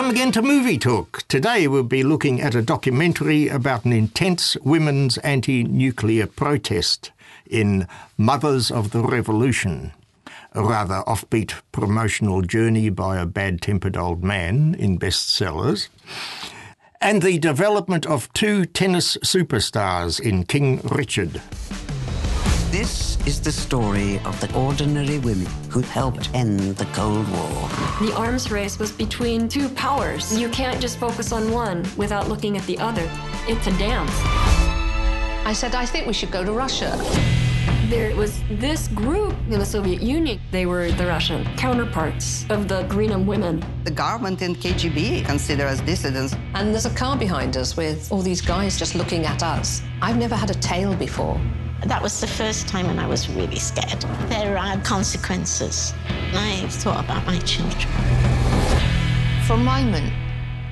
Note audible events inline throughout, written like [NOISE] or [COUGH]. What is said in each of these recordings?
Welcome again to Movie Talk. Today we'll be looking at a documentary about an intense women's anti nuclear protest in Mothers of the Revolution, a rather offbeat promotional journey by a bad tempered old man in bestsellers, and the development of two tennis superstars in King Richard. This is the story of the ordinary women who helped end the Cold War. The arms race was between two powers. You can't just focus on one without looking at the other. It's a dance. I said, I think we should go to Russia. There was this group in the Soviet Union. They were the Russian counterparts of the Greenham women. The government and KGB consider us dissidents. And there's a car behind us with all these guys just looking at us. I've never had a tail before. That was the first time when I was really scared. There are consequences. I thought about my children. For a moment,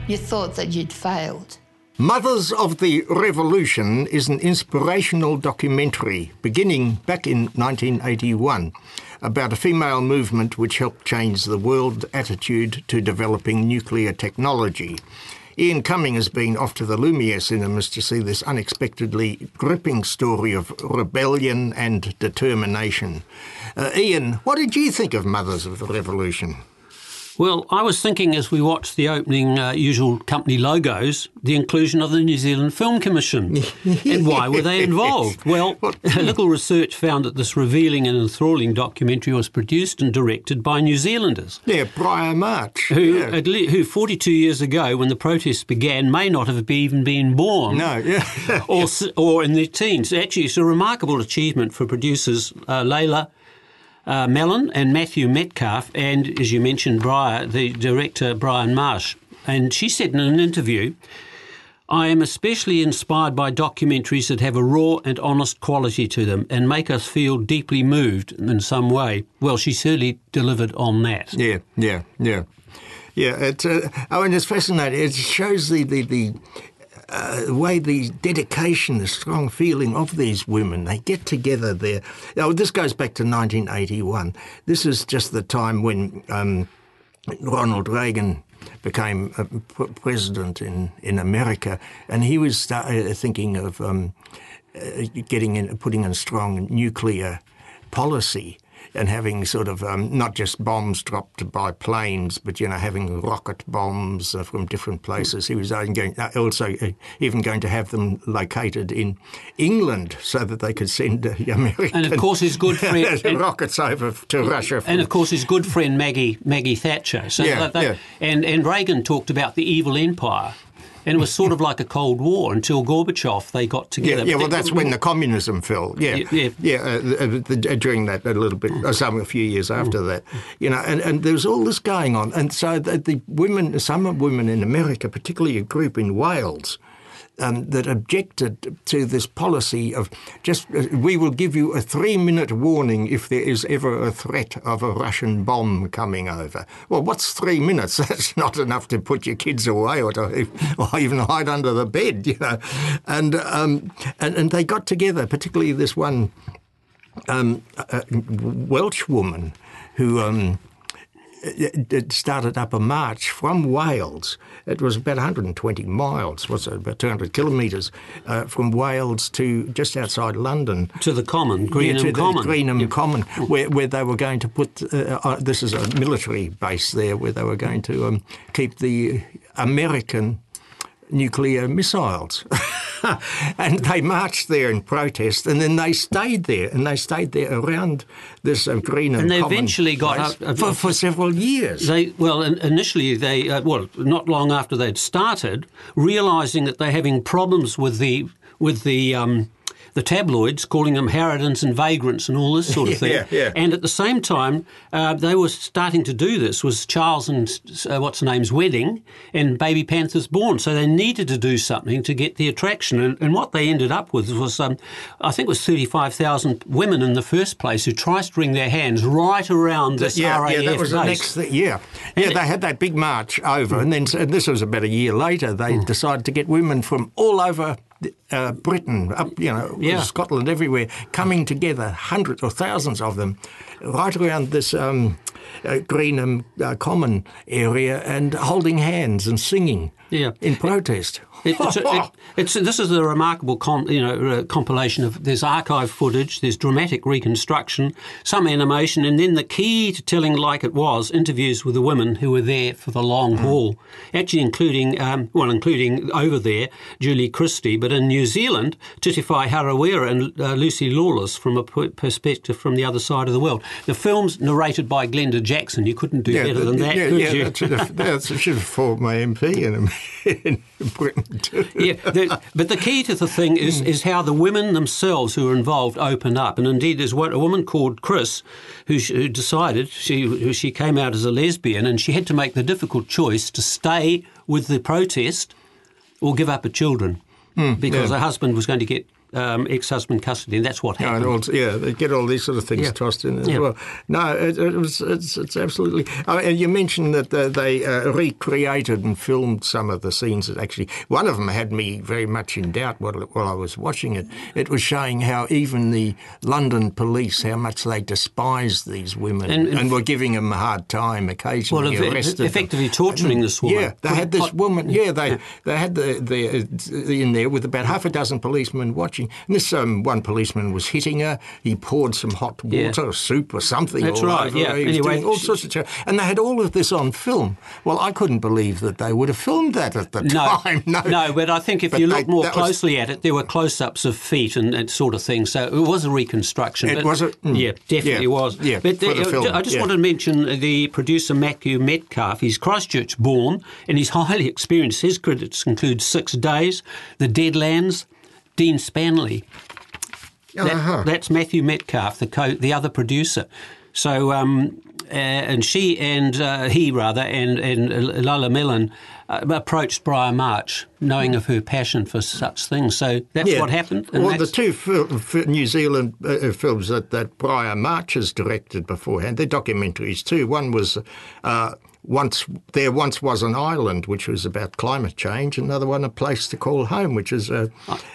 you thought that you'd failed. Mothers of the Revolution is an inspirational documentary beginning back in 1981 about a female movement which helped change the world attitude to developing nuclear technology. Ian Cumming has been off to the Lumiere cinemas to see this unexpectedly gripping story of rebellion and determination. Uh, Ian, what did you think of Mothers of the Revolution? Well, I was thinking as we watched the opening uh, usual company logos, the inclusion of the New Zealand Film Commission. [LAUGHS] and why were they involved? [LAUGHS] Well, [LAUGHS] a little research found that this revealing and enthralling documentary was produced and directed by New Zealanders. Yeah, Briar March. Who, yeah. le- who 42 years ago, when the protests began, may not have even been born. No, yeah. or, or in their teens. Actually, it's a remarkable achievement for producers uh, Layla uh, Mellon and Matthew Metcalf, and as you mentioned, Briar, the director Briar March. And she said in an interview, I am especially inspired by documentaries that have a raw and honest quality to them and make us feel deeply moved in some way. Well, she certainly delivered on that. Yeah, yeah, yeah. Yeah, it's, uh, oh, and it's fascinating. It shows the, the, the uh, the way the dedication, the strong feeling of these women, they get together there. Oh, this goes back to 1981. This is just the time when um, Ronald Reagan became a president in, in America, and he was uh, thinking of um, uh, getting in, putting in strong nuclear policy and having sort of um, not just bombs dropped by planes, but you know having rocket bombs uh, from different places. He was going, also uh, even going to have them located in England so that they could send uh, [LAUGHS] American and of course his good friend [LAUGHS] rockets over to Russia. and of course his good friend Maggie Maggie Thatcher. So yeah, they, yeah. and and Reagan talked about the evil empire. And it was sort of like a Cold War until Gorbachev they got together. Yeah, yeah well, that's when the communism fell. Yeah, Yeah, yeah. Uh, uh, uh, the, the, during that, a little bit, or some a few years after that, you know, and, and there was all this going on, and so the, the women, some women in America, particularly a group in Wales. Um, that objected to this policy of just uh, we will give you a three minute warning if there is ever a threat of a Russian bomb coming over. Well, what's three minutes? [LAUGHS] That's not enough to put your kids away or to or even hide under the bed, you know. And um, and, and they got together, particularly this one um, uh, Welsh woman who. It it started up a march from Wales. It was about 120 miles, was it about 200 kilometres uh, from Wales to just outside London. to the Common, Greenham yeah, to Common. Greenham Common, where, where they were going to put. Uh, uh, this is a military base there, where they were going to um, keep the American nuclear missiles. [LAUGHS] and they marched there in protest, and then they stayed there, and they stayed there around this uh, Greenham And they eventually got up- for, for several years. They well, initially they uh, well, not long after they'd started, realizing that they're having problems with the with the um, the tabloids, calling them harridans and vagrants and all this sort of [LAUGHS] thing. Yeah, yeah. And at the same time, uh, they were starting to do this. Was Charles and uh, what's her name's wedding, and Baby Panther's born. So they needed to do something to get the attraction. And, and what they ended up with was, um, I think, it was thirty-five thousand women in the first place who tried to wring their hands right around this yeah, RAF yeah, that was the base. next thing. Yeah, yeah, they had that big march over, and then and this was about a year later. They Hmm. decided to get women from all over uh, Britain, up you know, Yeah. Scotland, everywhere, coming together, hundreds or thousands of them, right around this. Um, uh, Greenham uh, Common area and holding hands and singing Yeah. in protest. It, it's, it, it's, this is a remarkable com, you know, uh, compilation of there's archive footage, there's dramatic reconstruction, some animation, and then the key to telling like it was interviews with the women who were there for the long haul. Actually, including um, well, including over there Julie Christie, but in New Zealand, Titewhai Harawira and uh, Lucy Lawless from a p- perspective from the other side of the world. The film's narrated by Glenda Jackson. You couldn't do better than that, yeah, could yeah, you? that should have, that [LAUGHS] should have my MP in, [LAUGHS] in Britain too. yeah, the, but the key to the thing is hmm. is how the women themselves who are involved open up, and indeed there's one, a woman called Chris who, who decided she she came out as a lesbian, and she had to make the difficult choice to stay with the protest or give up her children hmm, because yeah. her husband was going to get um, ex-husband custody, and that's what happened. and all, yeah, they get all these sort of things Yeah. tossed in as Yeah. well. No, it, it was it's, it's absolutely. And you mentioned that uh, they uh, recreated and filmed some of the scenes. That actually, one of them had me very much in doubt while, while I was watching it. It was showing how even the London police, how much they despised these women And- and, and- were giving them a hard time. well, Occasionally eff- arrested them. effectively torturing this woman. Yeah, they had this woman. Yeah, they they had the, the the in there with about half a dozen policemen watching. And this um, one policeman was hitting her. He poured some hot water Yeah. or soup or something. That's all right, over yeah. her. He was Anyway, doing all sorts of. Ch- and they had all of this on film. Well, I couldn't believe that they would have filmed that at the No, time. [LAUGHS] No, no, but I think if But you they- look more that was- closely at it, there were close-ups of feet and that sort of thing. So it was a reconstruction. It was a- mm, yeah, definitely yeah, was. yeah, but the uh, film, I just yeah. wanted to mention the producer Matthew Metcalf. He's Christchurch born, and he's highly [LAUGHS] experienced. His credits include Six Days, The Deadlands, Dean Spanley. That- Uh-huh. That's Matthew Metcalf, the co- the other producer. So, um, uh, and she and uh, he rather and and Lola Millen uh, approached Briar March, knowing of her passion for such things. So that's Yeah. what happened. and Well, the two fil- fi- New Zealand uh, films that, that Briar March has directed beforehand, they're documentaries too. One was uh, once There Once Was an Island, which was about climate change. Another one, A Place to Call Home, which is uh,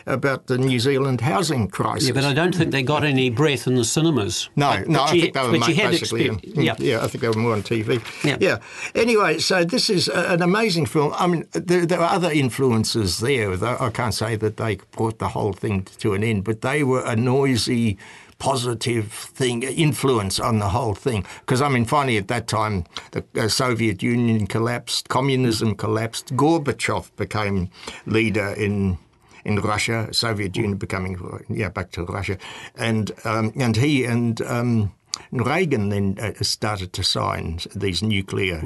about the New Zealand housing crisis. yeah, but I don't think they got any breath in the cinemas. No, But- no, I she- think they were made basically. exper- in- yeah. yeah, I think they were more on TV. Yeah. yeah. Anyway, so this is an amazing film. I mean, there, there are other influences there. I can't say that they brought the whole thing to an end, but they were a noisy, positive thing, influence on the whole thing. Because I mean, finally at that time, the uh, Soviet Union collapsed, communism collapsed, Gorbachev became leader in in Russia, Soviet Union becoming yeah back to Russia, and um, and he and um, Reagan then uh, started to sign these nuclear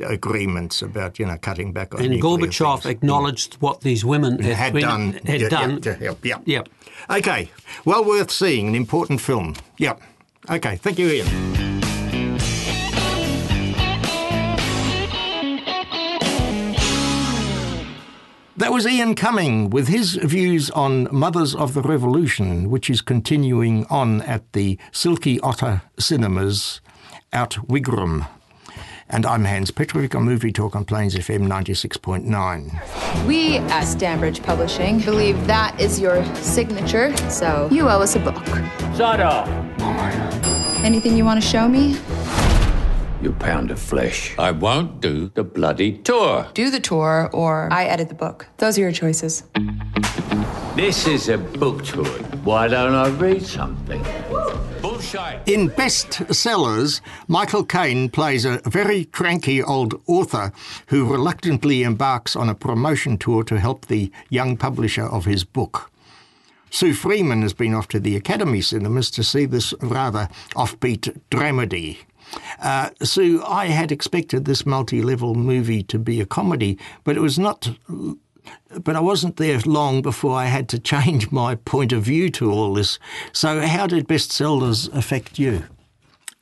agreements about you know cutting back on And Gorbachev things. acknowledged what these women had, had done Had yeah, done. yeah, yeah, yeah. Yep. Okay, well worth seeing, an important film. Yep. Okay, thank you, Ian. That was Ian Cumming with his views on Mothers of the Revolution, which is continuing on at the Silky Otter Cinemas out Wigram. And I'm Hans Petrovic on Movie Talk on Plains FM 96.9. We at Stanbridge Publishing believe that is your signature, so you owe us a book. Shut up. Anything you want to show me? You pound of flesh. I won't do the bloody tour. Do the tour, or I edit the book. Those are your choices. This is a book tour. Why don't I read something? Bullshit. In Best Sellers, Michael Caine plays a very cranky old author who reluctantly embarks on a promotion tour to help the young publisher of his book. Sue Freeman has been off to the Academy cinemas to see this rather offbeat dramedy. Uh, Sue, I had expected this multi level movie to be a comedy, but it was not but I wasn't there long before I had to [LAUGHS] change my point of view to all this. So, how did bestsellers affect you?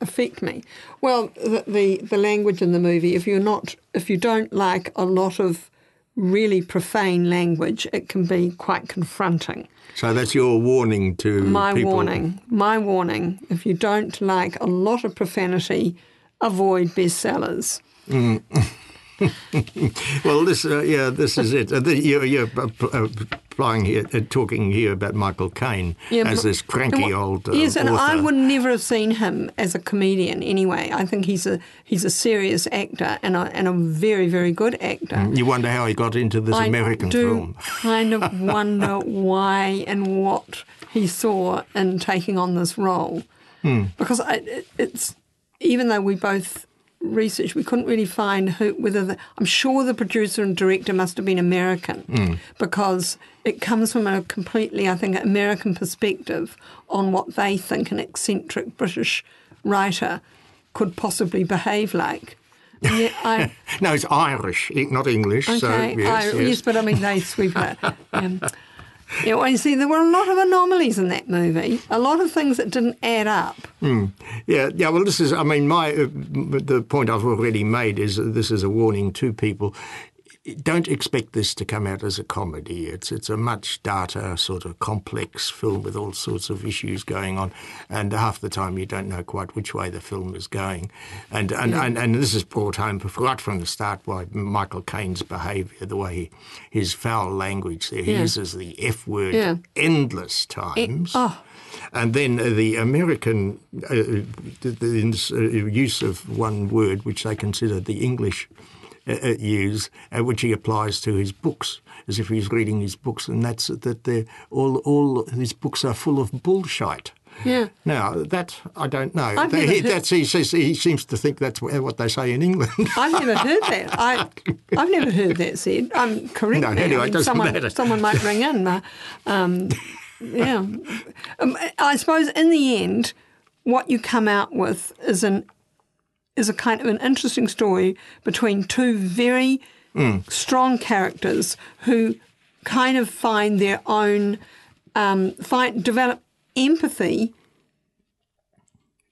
affect me? Well, the, the, the language in the movie. If you're not, if you don't like a lot of really profane language, it can be quite confronting. So that's your warning to my people. warning. My warning. If you don't like a lot of profanity, avoid bestsellers. Mm. [LAUGHS] [LAUGHS] well, this, uh, yeah, this is it. Uh, the, you're, you're uh, applying here, uh, talking here about Michael Caine Yeah, as this cranky old uh, yes, and I would never have seen him as a comedian anyway. I think he's a he's a serious actor and a, and a very very good actor. You wonder how he got into this I American do film. kind of [LAUGHS] wonder why and what he saw in taking on this role, Hmm. because I, it, it's even though we both researched, we couldn't really find who whether the, I'm sure the producer and director must have been American Hmm. because it comes from a completely, I think, American perspective on what they think an eccentric British writer could possibly behave like. Yet I, [LAUGHS] No, it's Irish, not English. Okay, so, yes, I- yes. but I mean they sweep it. [LAUGHS] Um, you see, there were a lot of anomalies in that movie. A lot of things that didn't add up. Hmm. Yeah, yeah. Well, this is. I mean, my uh, the point I've already made is this is a warning to people. Don't expect this to come out as a comedy. It's it's a much darker, sort of complex film with all sorts of issues going on, and half the time you don't know quite which way the film is going, and and Yeah. and, and this is brought home right from the start by Michael Caine's behaviour, the way he, his foul language there. He Yeah. uses the F word Yeah. endless times. oh. And then uh, the American uh, the, the uh, use of one word, which they consider the English uh, uh, use, uh, which he applies to his books, as if he's reading his books, and that's that they're, all all his books are full of bullshit. Yeah. Now that I don't know. I've never he, heard- he, says, he seems to think that's what they say in England. [LAUGHS] I've never heard that. I, I've never heard that said. I'm correct. No, anyway, I mean, it doesn't someone, matter. someone might ring in. Um, yeah. Um, I suppose in the end, what you come out with is an is a kind of an interesting story between two very Mm. strong characters who kind of find their own um, find develop empathy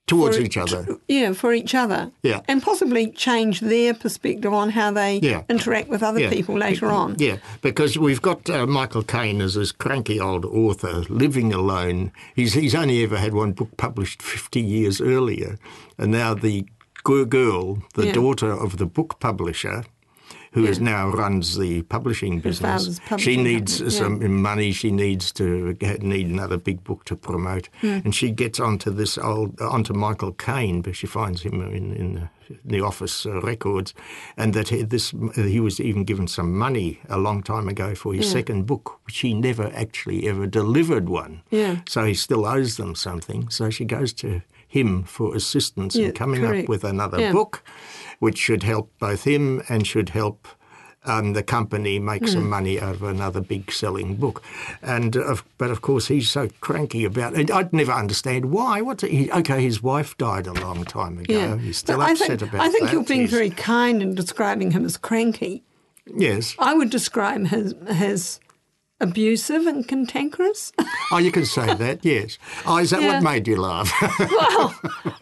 Towards each other. yeah, for each other. Yeah. And possibly change their perspective on how they Yeah. interact with other Yeah. people later on. Yeah, because we've got uh, Michael Caine as this cranky old author living alone. He's he's only ever had one book published fifty years earlier, and now the girl, the Yeah. daughter of the book publisher. Who is Yeah. now runs the publishing business? father's She needs yeah. some money. She needs to get, need another big book to promote, Hmm. and she gets onto this old onto Michael Caine, but she finds him in in the, the office uh, records, and that he, this he was even given some money a long time ago for his Yeah. second book, which he never actually ever delivered one. Yeah. So he still owes them something. So she goes to him for assistance Yeah, in coming correct. up with another Yeah. book, which should help both him and should help um, the company make Hmm. some money out of another big selling book. And uh, but of course he's so cranky about it. I'd never understand why. What's it? He, okay, his wife died a long time ago. Yeah. He's still But upset I think, about I think that. you're being He's- very kind in describing him as cranky. yes. I would describe his his abusive and cantankerous. [LAUGHS] Oh, you can say that. Yes. Oh, is that Yeah. what made you laugh? [LAUGHS] well,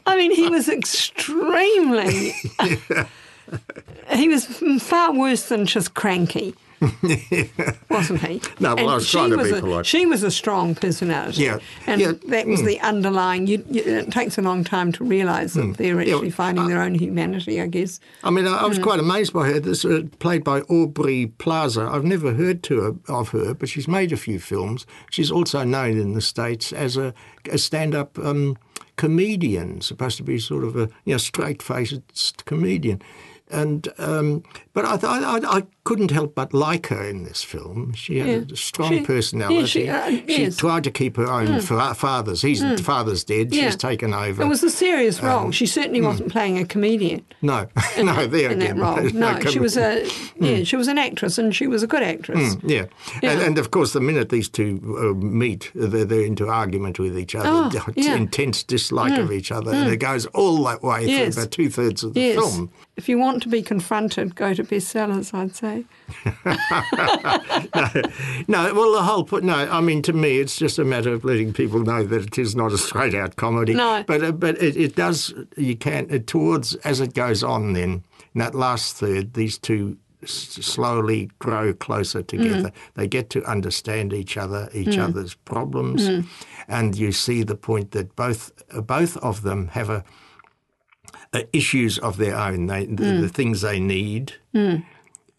I mean, he was extremely. [LAUGHS] he was far worse than just cranky, [LAUGHS] wasn't he? No, well, And I was trying to was be a, polite. She was a strong personality. Yeah, And yeah, that was mm. the underlying. You, you, it takes a long time to realise that Mm. they're Yeah, actually finding their own humanity, I guess. I mean, I, I was Mm. quite amazed by her. This uh, played by Aubrey Plaza. I've never heard to her, of her, but she's made a few films. She's also known in the states as a, a stand-up um, comedian, supposed to be sort of a you know straight-faced comedian. And um, but I, th- I I I couldn't help but like her in this film. She had Yeah. a strong She- yeah, personality. she, uh, yes. tried to keep her own Mm. fa- father's. His Mm. father's dead. Yeah. She's taken over. It was a serious role. Um, she certainly mm. wasn't playing a comedian. no, [LAUGHS] no, there in that again. role. [LAUGHS] No, she was a yeah, Mm. she was an actress, and she was a good actress. Mm, yeah. Yeah. And, and of course, the minute these two uh, meet, they're, they're into argument with each other, Oh, yeah. intense dislike of each other, and it goes all that way Yes. through about two thirds of the Yes. film. If you want to be confronted, go to bestsellers, I'd say. [LAUGHS] no, no, well, the whole point, no, I mean, to me, it's just a matter of letting people know that it is not a straight out comedy. No. But, uh, but it, it does, you can, it, towards, as it goes on then, in that last third, these two s- slowly grow closer together. Mm. They get to understand each other, each Mm. other's problems, Mm. and you see the point that both uh, both of them have a, uh, issues of their own. They, the, Mm. the things they need, Mm.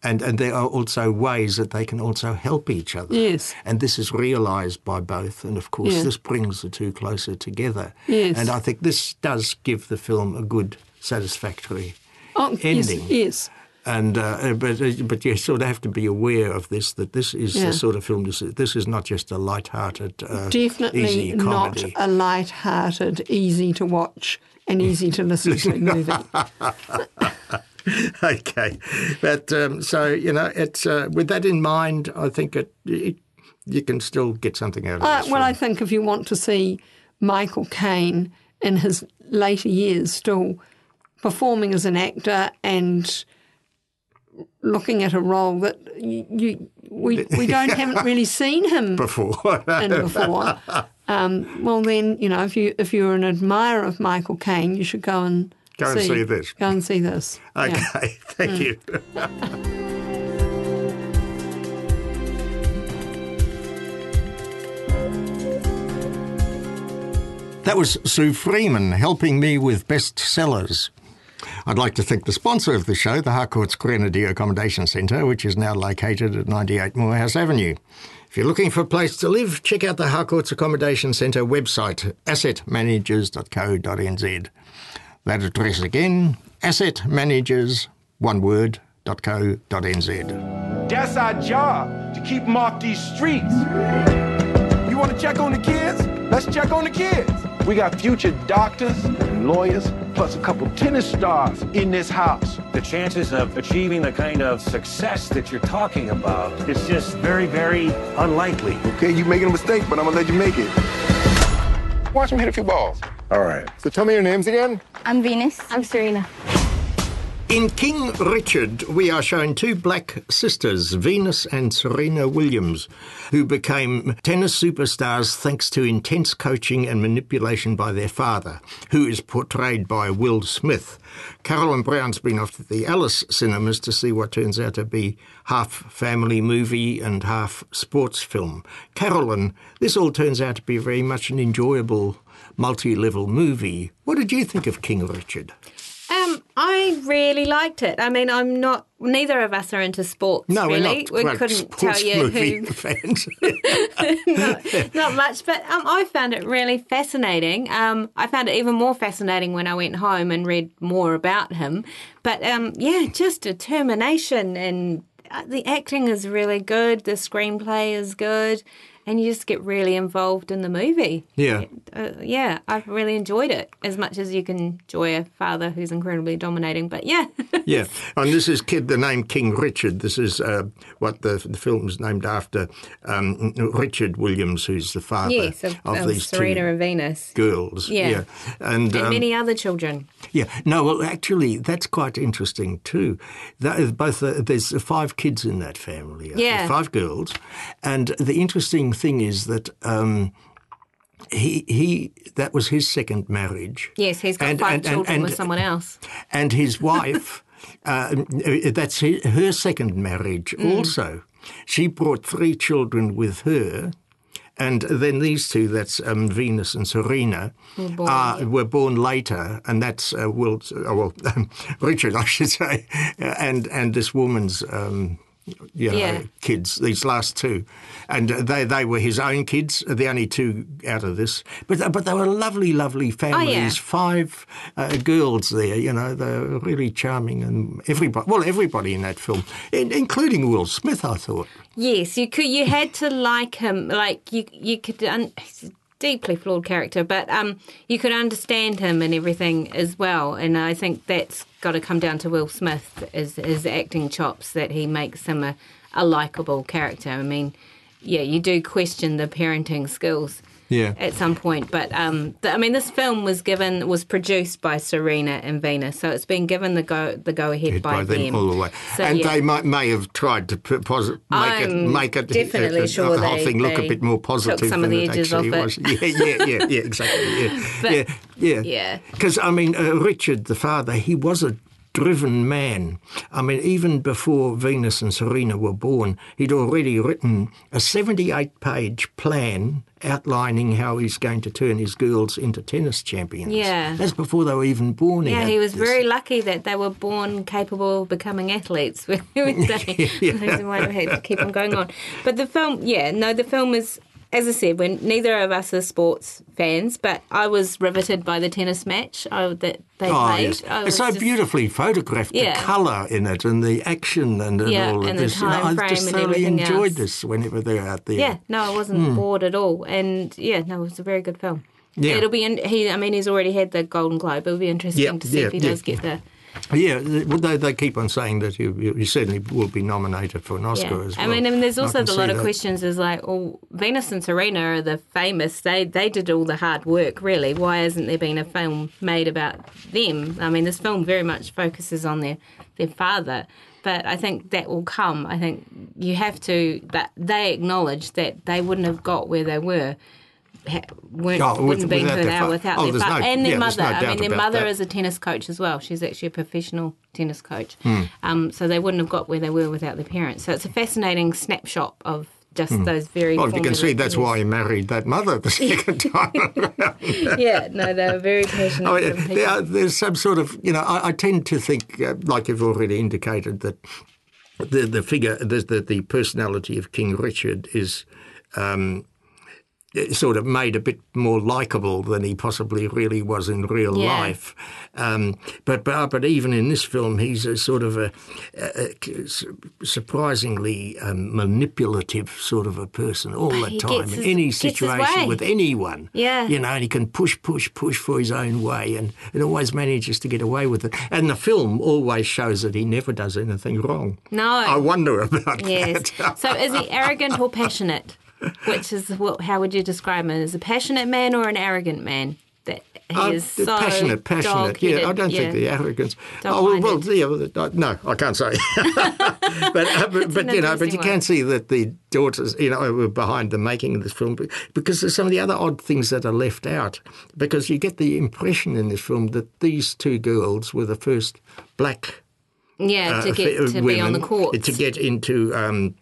and and there are also ways that they can also help each other. Yes. And this is realised by both, and of course, Yeah. this brings the two closer together. Yes. And I think this does give the film a good, satisfactory Oh, yes, ending. yes. And uh, but uh, but you sort of have to be aware of this that this is Yeah. the sort of film. This is, this is not just a light-hearted, uh, Definitely easy not a light-hearted, easy to watch and easy to listen to [LAUGHS] movie. [LAUGHS] okay, but um, so you know, it's uh, with that in mind, I think it, it you can still get something out of Uh, this. well, I think if you want to see Michael Caine in his later years still performing as an actor and looking at a role that you, you we we don't [LAUGHS] haven't really seen him before. in before. Um, well, then you know if you if you're an admirer of Michael Caine, you should go and Go and see this. Go and see this. [LAUGHS] Okay, Yeah. thank Mm. you. That was Sue Freeman helping me with bestsellers. I'd like to thank the sponsor of the show, the Harcourt's Grenadier Accommodation Centre, which is now located at 98 Moorhouse Avenue. If you're looking for a place to live, check out the Harcourt's Accommodation Centre website, assetmanagers.co.nz. That address again, assetmanagers, one word, .co.nz. That's our job, to keep them off these streets. You want to check on the kids? Let's check on the kids. We got future doctors and lawyers, plus a couple tennis stars in this house. The chances of achieving the kind of success that you're talking about is just very, very unlikely. Okay, you're making a mistake, but I'm gonna let you make it. Watch him hit a few balls. All right. So tell me your names again. I'm Venus. I'm Serena. In King Richard, we are shown two black sisters, Venus and Serena Williams, who became tennis superstars thanks to intense coaching and manipulation by their father, who is portrayed by Will Smith. Carolyn Brown's been off to the Alice cinemas to see what turns out to be half family movie and half sports film. Carolyn, this all turns out to be very much an enjoyable multi level movie. What did you think of King Richard? I really liked it. I mean, I'm not. Neither of us are into sports. No, we're really. not we great couldn't tell you movie who. [LAUGHS] fans. [LAUGHS] not, not much, but um, I found it really fascinating. Um, I found it even more fascinating when I went home and read more about him. But um, yeah, just determination and uh, the acting is really good. The screenplay is good, and you just get really involved in the movie. Yeah. Uh, yeah, I've really enjoyed it as much as you can enjoy a father who's incredibly dominating. But yeah, [LAUGHS] yeah, and this is kid the name King Richard. This is uh, what the the film is named after um, Richard Williams, who's the father yes, of, of these Serena two and Venus. girls. Yeah. and, and um, many other children. yeah. No, well, actually, that's quite interesting too. That is both uh, there's five kids in that family. Yeah. five girls, and the interesting thing is that. Um, he he that was his second marriage. Yes, he's got And- five and- children and- with someone else. and his [LAUGHS] wife, uh, that's hi- her second marriage Mm. also. She brought three children with her. And then these two, that's um, Venus and Serena, Were born, uh, were born later, and that's uh, Will, uh, well, [LAUGHS] Richard, I should say, and and this woman's um, you know, Yeah. kids, these last two, and they they were his own kids, the only two out of this. But but they were a lovely, lovely families. Five uh, girls there, you know, they were really charming, and everybody, well, everybody in that film, in, including Will Smith, I thought. Yes, you could. You had to like him. Like you, you could. Un- deeply flawed character, but um, you could understand him and everything as well. And I think that's got to come down to Will Smith, his, his acting chops, that he makes him a, a likable character. I mean, yeah, you do question the parenting skills Yeah. at some point. But um, the, I mean, this film was given was produced by Serena and Venus, so it's been given the go the go ahead by, by them, all the way. So, and yeah. they might, may have tried to put posi- make it I'm make it definitely uh, sure the whole they- thing look a bit more took positive some of the it edges off was. it. Yeah, yeah, yeah, yeah, exactly. Yeah, [LAUGHS] But- yeah, yeah. yeah. Because I mean, uh, Richard, the father, he was a driven man. I mean, even before Venus and Serena were born, he'd already written a 78 page plan outlining how he's going to turn his girls into tennis champions. Yeah. That's before they were even born. Yeah, he was this. very lucky that they were born capable of becoming athletes. [LAUGHS] they, [LAUGHS] Yeah. That's why they had to keep on going on. But the film, yeah, no, the film is, as I said, when neither of us are sports fans, but I was riveted by the tennis match I, that they Oh, played. yes. It's so just- beautifully photographed, Yeah. the colour in it and the action and, and Yeah, all of and the this. You know, time I just thoroughly enjoyed else. this whenever they're out there. Yeah, no, I wasn't Hmm. bored at all, and yeah, no, it was a very good film. Yeah. It'll be. In, he, I mean, he's already had the Golden Globe. It'll be interesting Yeah, to see yeah, if he yeah. does get the. Yeah, they, they keep on saying that you, he certainly will be nominated for an Oscar Yeah. as well. I mean, I mean, there's also a lot of that. questions. Is like, well, Venus and Serena are the famous. They they did all the hard work. Really, why hasn't there been a film made about them? I mean, this film very much focuses on their their father. But I think that will come. I think you have to that they acknowledge that they wouldn't have got where they were. Ha, weren't, Oh, wouldn't have been without who they are without oh, their father no- and their yeah, mother. no I mean, their mother that. is a tennis coach as well. She's actually a professional tennis coach. Hmm. Um, so they wouldn't have got where they were without their parents. So it's a fascinating snapshot of just Hmm. those very. Well, you can see that's why he married that mother the second [LAUGHS] time [LAUGHS] yeah, no, they were very passionate. I mean, there are, there's some sort of, you know, I, I tend to think, uh, like you've already indicated, that the the figure, the the, the personality of King Richard is. Um, sort of made a bit more likable than he possibly really was in real Yeah. life. Um, but, but but even in this film, he's a sort of a, a, a surprisingly um, manipulative sort of a person all the He time in his- any situation with anyone. Yeah. you know, and he can push, push, push for his own way, and it always manages to get away with it. And the film always shows that he never does anything wrong. No. I wonder about Yes. that. so is he arrogant or passionate? [LAUGHS] Which is what? How would you describe him? As a passionate man or an arrogant man? That he Uh, is so passionate, passionate. Yeah, I don't yeah. think the arrogance. Oh, well, yeah, no, I can't say. [LAUGHS] but uh, but, but you know, but you interesting can see that the daughters, you know, were behind the making of this film because there's some of the other odd things that are left out. Because you get the impression in this film that these two girls were the first black Yeah, to uh, get f- to be on the women court. to get into um,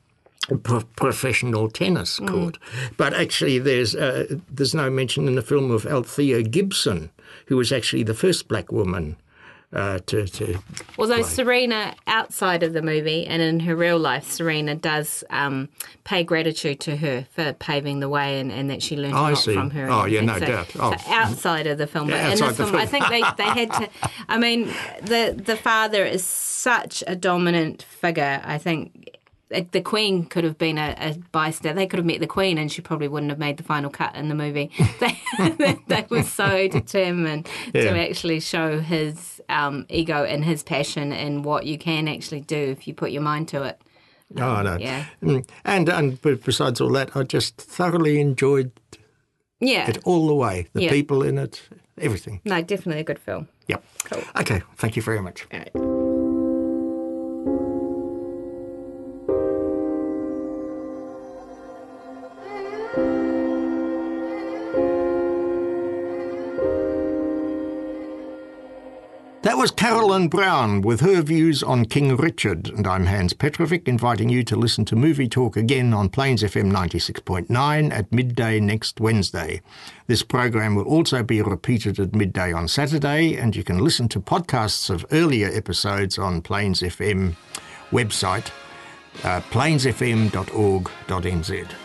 professional tennis Mm. court. But actually, there's uh, there's no mention in the film of Althea Gibson, who was actually the first black woman uh, to to. Although Serena, outside of the movie and in her real life, Serena does um, pay gratitude to her for paving the way and, and that she learned I a lot see. from her. Oh, yeah, no so, doubt. Oh. So outside of the film, but Yeah, in this the film, I think they, they had to. I mean, the the father is such a dominant figure. I think. The Queen could have been a, a bystander. They could have met the Queen, and she probably wouldn't have made the final cut in the movie. [LAUGHS] They, [LAUGHS] they were so [LAUGHS] determined Yeah. to actually show his um, ego and his passion and what you can actually do if you put your mind to it. Oh no. Yeah. Mm. And and besides all that, I just thoroughly enjoyed Yeah. it all the way. The Yeah. people in it, everything. No, definitely a good film. Yep. Cool. Okay. Thank you very much. That was Carolyn Brown with her views on King Richard, and I'm Hans Petrovic, inviting you to listen to Movie Talk again on Plains FM 96.9 at midday next Wednesday. This program will also be repeated at midday on Saturday, and you can listen to podcasts of earlier episodes on Plains FM website, uh, plainsfm.org.nz.